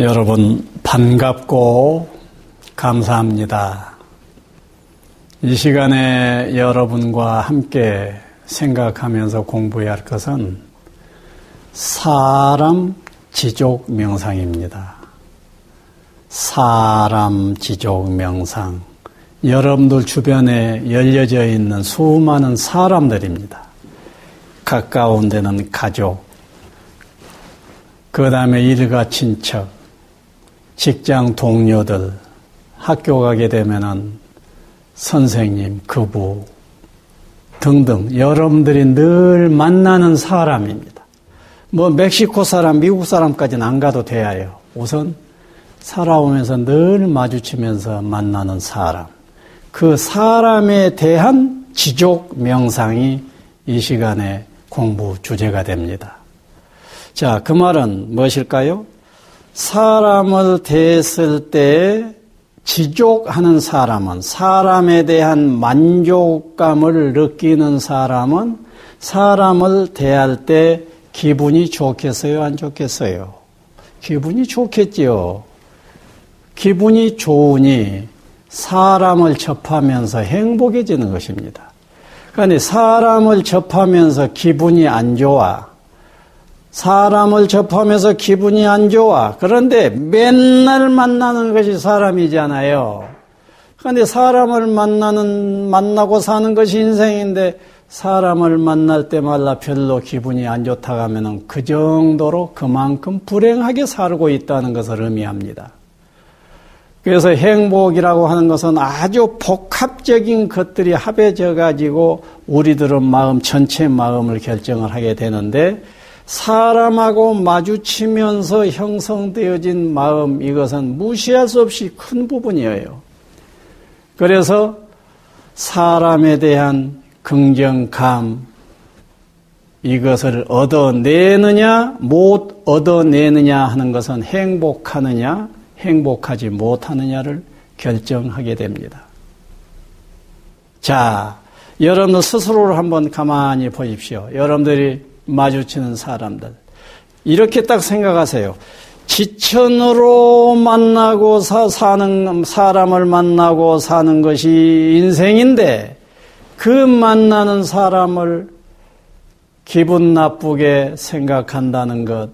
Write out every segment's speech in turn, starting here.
여러분 반갑고 감사합니다. 이 시간에 여러분과 함께 생각하면서 공부해야 할 것은 사람 지족 명상입니다. 사람 지족 명상. 여러분들 주변에 열려져 있는 수많은 사람들입니다. 가까운 데는 가족, 그 다음에 일가 친척, 직장 동료들, 학교 가게 되면은 선생님, 그부 등등 여러분들이 늘 만나는 사람입니다. 뭐 멕시코 사람, 미국 사람까지는 안 가도 돼요. 우선 살아오면서 늘 마주치면서 만나는 사람. 그 사람에 대한 지족 명상이 이 시간에 공부 주제가 됩니다. 자, 그 말은 무엇일까요? 사람을 대했을 때 지족하는 사람은 사람에 대한 만족감을 느끼는 사람은 사람을 대할 때 기분이 좋겠어요, 안 좋겠어요? 기분이 좋겠지요. 기분이 좋으니 사람을 접하면서 행복해지는 것입니다. 그런데 사람을 접하면서 기분이 안 좋아. 사람을 접하면서 기분이 안 좋아. 그런데 맨날 만나는 것이 사람이잖아요. 그런데 사람을 만나는, 만나고 사는 것이 인생인데 사람을 만날 때마다 별로 기분이 안 좋다고 하면 그 정도로 그만큼 불행하게 살고 있다는 것을 의미합니다. 그래서 행복이라고 하는 것은 아주 복합적인 것들이 합해져 가지고 우리들은 마음 전체 마음을 결정을 하게 되는데 사람하고 마주치면서 형성되어진 마음, 이것은 무시할 수 없이 큰 부분이에요. 그래서 사람에 대한 긍정감, 이것을 얻어내느냐, 못 얻어내느냐 하는 것은 행복하느냐, 행복하지 못하느냐를 결정하게 됩니다. 자, 여러분 스스로를 한번 가만히 보십시오. 여러분들이 마주치는 사람들. 이렇게 딱 생각하세요. 지천으로 만나고 사, 사는, 사람을 만나고 사는 것이 인생인데, 그 만나는 사람을 기분 나쁘게 생각한다는 것,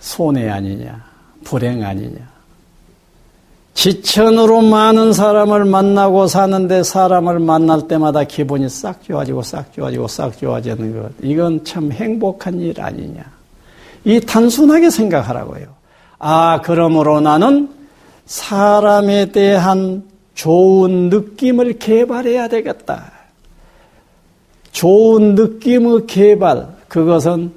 손해 아니냐, 불행 아니냐. 지천으로 많은 사람을 만나고 사는데 사람을 만날 때마다 기분이 싹 좋아지고 싹 좋아지고 싹 좋아지는 것. 이건 참 행복한 일 아니냐. 이 단순하게 생각하라고요. 아, 그러므로 나는 사람에 대한 좋은 느낌을 개발해야 되겠다. 좋은 느낌의 개발, 그것은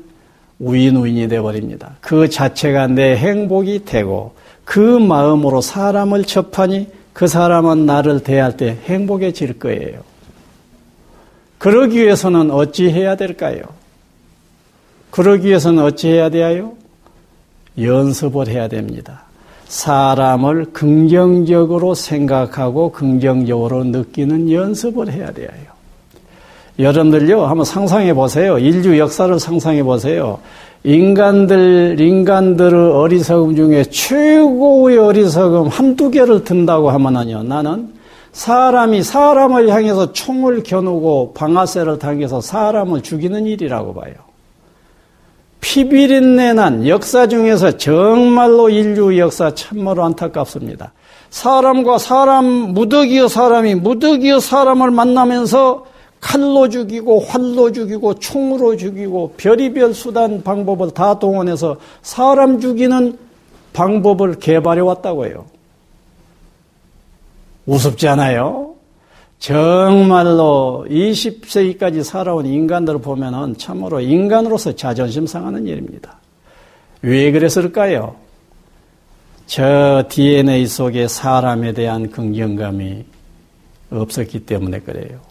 우인우인이 되어버립니다. 그 자체가 내 행복이 되고 그 마음으로 사람을 접하니 그 사람은 나를 대할 때 행복해질 거예요. 그러기 위해서는 어찌 해야 될까요? 그러기 위해서는 어찌 해야 돼요? 연습을 해야 됩니다. 사람을 긍정적으로 생각하고 긍정적으로 느끼는 연습을 해야 돼요. 여러분들요, 한번 상상해 보세요. 인류 역사를 상상해 보세요. 인간들, 인간들의 어리석음 중에 최고의 어리석음 한두 개를 든다고 하면은요, 나는 사람이 사람을 향해서 총을 겨누고 방아쇠를 당겨서 사람을 죽이는 일이라고 봐요. 피비린내 난 역사 중에서 정말로 인류 역사 참으로 안타깝습니다. 사람과 사람, 무더기의 사람이 무더기의 사람을 만나면서 칼로 죽이고 활로 죽이고 총으로 죽이고 별의별 수단 방법을 다 동원해서 사람 죽이는 방법을 개발해 왔다고 해요. 우습지 않아요? 정말로 20세기까지 살아온 인간들을 보면은 참으로 인간으로서 자존심 상하는 일입니다. 왜 그랬을까요? 저 DNA 속에 사람에 대한 긍정감이 없었기 때문에 그래요.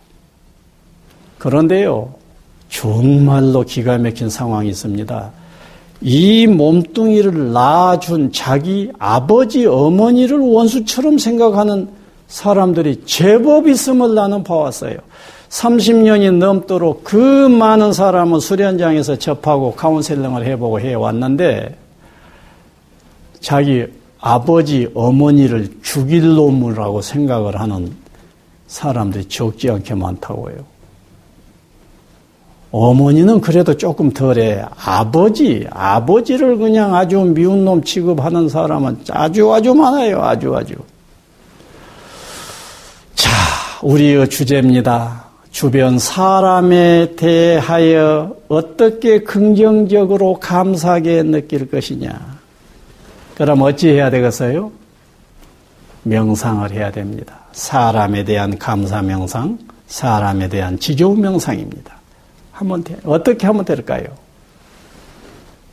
그런데요, 정말로 기가 막힌 상황이 있습니다. 이 몸뚱이를 낳아준 자기 아버지, 어머니를 원수처럼 생각하는 사람들이 제법 있음을 나는 봐왔어요. 30년이 넘도록 그 많은 사람을 수련장에서 접하고 카운셀링을 해보고 해왔는데, 자기 아버지, 어머니를 죽일 놈이라고 생각을 하는 사람들이 적지 않게 많다고요. 어머니는 그래도 조금 덜해. 아버지, 아버지를 그냥 아주 미운 놈 취급하는 사람은 아주 아주 많아요. 아주 아주. 자, 우리의 주제입니다. 주변 사람에 대하여 어떻게 긍정적으로 감사하게 느낄 것이냐. 그럼 어찌 해야 되겠어요? 명상을 해야 됩니다. 사람에 대한 감사 명상, 사람에 대한 지조 명상입니다. 하면 돼. 어떻게 하면 될까요?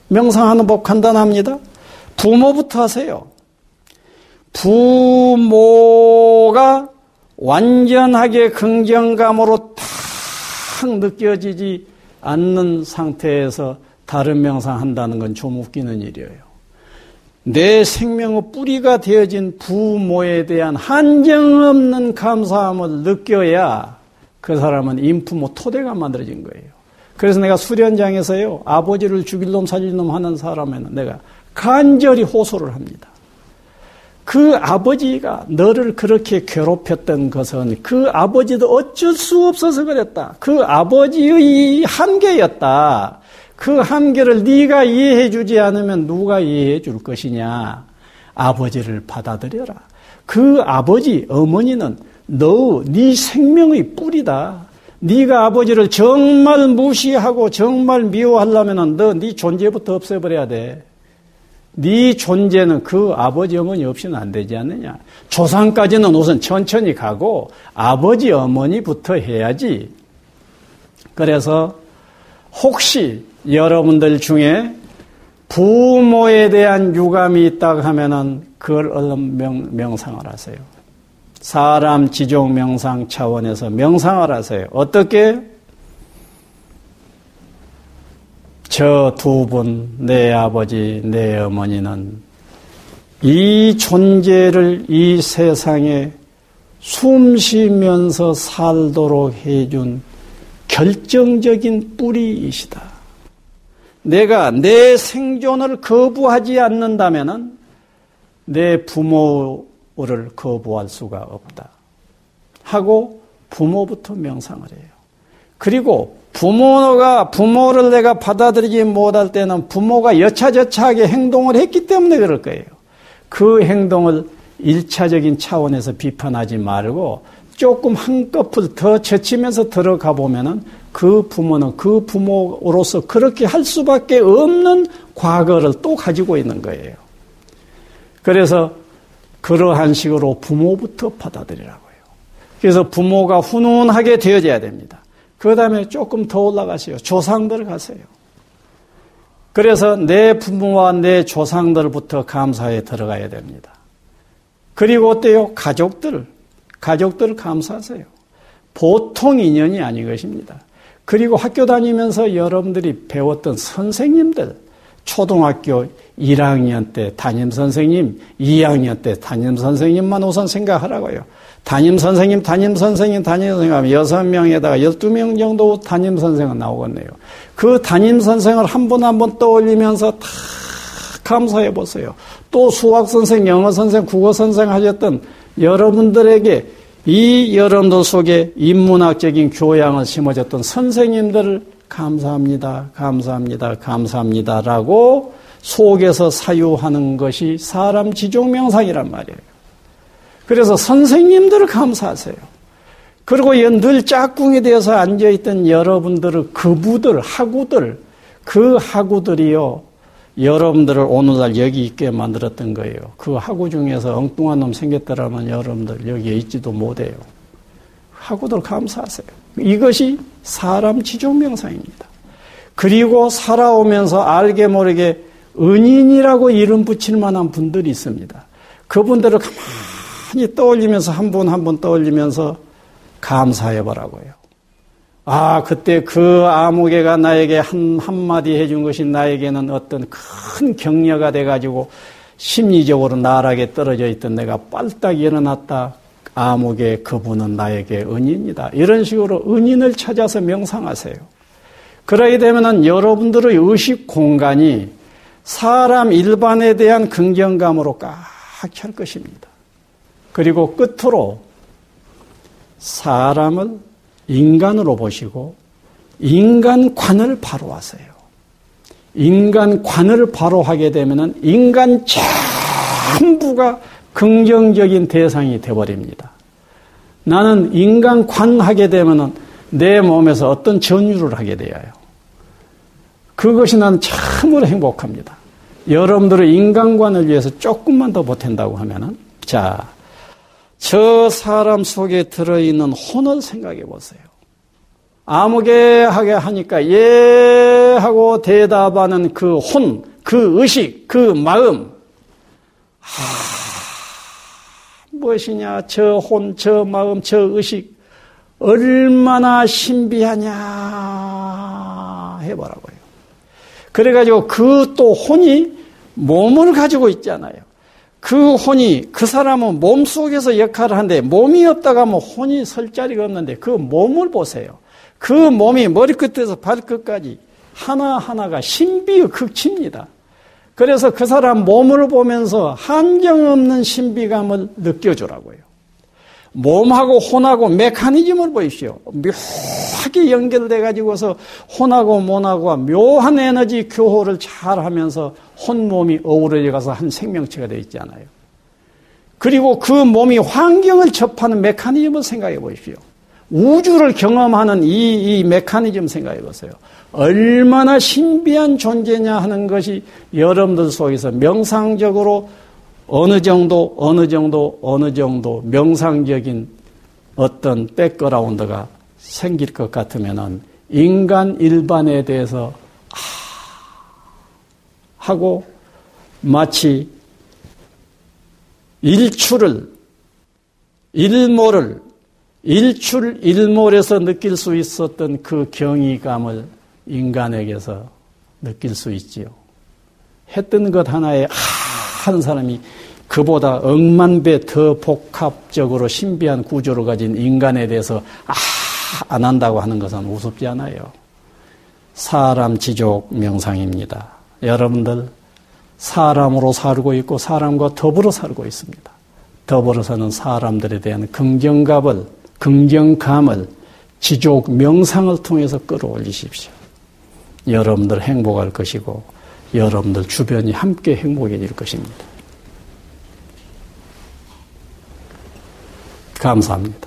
명상하는 법 간단합니다. 부모부터 하세요. 부모가 완전하게 긍정감으로 탁 느껴지지 않는 상태에서 다른 명상 한다는 건 좀 웃기는 일이에요. 내 생명의 뿌리가 되어진 부모에 대한 한정 없는 감사함을 느껴야 그 사람은 인부모 토대가 만들어진 거예요. 그래서 내가 수련장에서요, 아버지를 죽일 놈 살릴 놈 하는 사람에는 내가 간절히 호소를 합니다. 그 아버지가 너를 그렇게 괴롭혔던 것은 그 아버지도 어쩔 수 없어서 그랬다. 그 아버지의 한계였다. 그 한계를 네가 이해해 주지 않으면 누가 이해해 줄 것이냐? 아버지를 받아들여라. 그 아버지, 어머니는 너, 네 생명의 뿌리다. 네가 아버지를 정말 무시하고 정말 미워하려면 너 네 존재부터 없애버려야 돼. 네 존재는 그 아버지 어머니 없이는 안 되지 않느냐. 조상까지는 우선 천천히 가고 아버지 어머니부터 해야지. 그래서 혹시 여러분들 중에 부모에 대한 유감이 있다고 하면은 그걸 얼른 명, 명상을 하세요. 사람 지종 명상 차원에서 명상을 하세요. 어떻게? 저 두 분, 내 아버지, 내 어머니는 이 존재를 이 세상에 숨 쉬면서 살도록 해준 결정적인 뿌리이시다. 내가 내 생존을 거부하지 않는다면 내 부모 를 거부할 수가 없다. 하고 부모부터 명상을 해요. 그리고 부모가 부모를 내가 받아들이지 못할 때는 부모가 여차저차하게 행동을 했기 때문에 그럴 거예요. 그 행동을 일차적인 차원에서 비판하지 말고 조금 한꺼풀 더 젖히면서 들어가 보면은 그 부모는 그 부모로서 그렇게 할 수밖에 없는 과거를 또 가지고 있는 거예요. 그래서 그러한 식으로 부모부터 받아들이라고요. 그래서 부모가 훈훈하게 되어져야 됩니다. 그 다음에 조금 더 올라가세요. 조상들 가세요. 그래서 내 부모와 내 조상들부터 감사에 들어가야 됩니다. 그리고 어때요? 가족들. 가족들을 감사하세요. 보통 인연이 아닌 것입니다. 그리고 학교 다니면서 여러분들이 배웠던 선생님들, 초등학교 1학년 때 담임 선생님, 2학년 때 담임 선생님만 우선 생각하라고요. 담임 선생님, 담임 선생님, 담임 선생님 하면 6명에다가 12명 정도 담임 선생은 나오겠네요. 그 담임 선생을 한 분 한 분 떠올리면서 다 감사해 보세요. 또 수학 선생, 영어 선생, 국어 선생 하셨던 여러분들에게 이 여러분들 속에 인문학적인 교양을 심어줬던 선생님들을 감사합니다, 감사합니다, 감사합니다라고 속에서 사유하는 것이 사람 지종명상이란 말이에요. 그래서 선생님들을 감사하세요. 그리고 늘 짝꿍에 대해서 앉아있던 여러분들의 그부들, 하구들, 그 하구들이요, 여러분들을 오늘날 여기 있게 만들었던 거예요. 그 하구 중에서 엉뚱한 놈 생겼더라면 여러분들 여기에 있지도 못해요. 하구들 감사하세요. 이것이 사람 지종명상입니다. 그리고 살아오면서 알게 모르게 은인이라고 이름 붙일 만한 분들이 있습니다. 그분들을 가만히 떠올리면서 한분 한분 떠올리면서 감사해 보라고요. 아, 그때 그 아무개가 나에게 한, 한마디 해준 것이 나에게는 어떤 큰 격려가 돼가지고 심리적으로 나락에 떨어져 있던 내가 빨딱 일어났다. 아무개 그분은 나에게 은인이다. 이런 식으로 은인을 찾아서 명상하세요. 그러게 되면은 여러분들의 의식 공간이 사람 일반에 대한 긍정감으로 꽉찰 것입니다. 그리고 끝으로 사람을 인간으로 보시고 인간관을 바로 하세요. 인간관을 바로 하게 되면 인간 전부가 긍정적인 대상이 되어버립니다. 나는 인간관하게 되면 내 몸에서 어떤 전율을 하게 되어요. 그것이 난 참으로 행복합니다. 여러분들의 인간관을 위해서 조금만 더 보탠다고 하면은, 자, 저 사람 속에 들어있는 혼을 생각해 보세요. 아무개 하게 하니까 예 하고 대답하는 그 혼, 그 의식, 그 마음. 아, 무엇이냐? 저 혼, 저 마음, 저 의식. 얼마나 신비하냐 해보라고요. 그래가지고 그 또 혼이 몸을 가지고 있잖아요. 그 혼이 그 사람은 몸 속에서 역할을 하는데 몸이 없다가 하면 혼이 설 자리가 없는데 그 몸을 보세요. 그 몸이 머리끝에서 발끝까지 하나하나가 신비의 극치입니다. 그래서 그 사람 몸을 보면서 한정 없는 신비감을 느껴주라고요. 몸하고 혼하고 메커니즘을 보십시오. 묘하게 연결돼 가지고서 혼하고 몸하고 묘한 에너지 교호를 잘 하면서 혼몸이 어우러져 가서 한 생명체가 되어 있잖아요. 그리고 그 몸이 환경을 접하는 메커니즘을 생각해 보십시오. 우주를 경험하는 이, 이 메커니즘 생각해 보세요. 얼마나 신비한 존재냐 하는 것이 여러분들 속에서 명상적으로 어느 정도, 어느 정도, 어느 정도 명상적인 어떤 백그라운드가 생길 것 같으면은 인간 일반에 대해서 아, 하고 마치 일출을 일모를 일출 일몰에서 느낄 수 있었던 그 경이감을 인간에게서 느낄 수 있지요. 했던 것 하나에 아 하는 사람이 그보다 억만 배 더 복합적으로 신비한 구조를 가진 인간에 대해서 아, 안 한다고 하는 것은 우습지 않아요. 사람 지족 명상입니다. 여러분들, 사람으로 살고 있고 사람과 더불어 살고 있습니다. 더불어 사는 사람들에 대한 긍정감을, 긍정감을 지족 명상을 통해서 끌어올리십시오. 여러분들 행복할 것이고, 여러분들 주변이 함께 행복해질 것입니다. 감사합니다.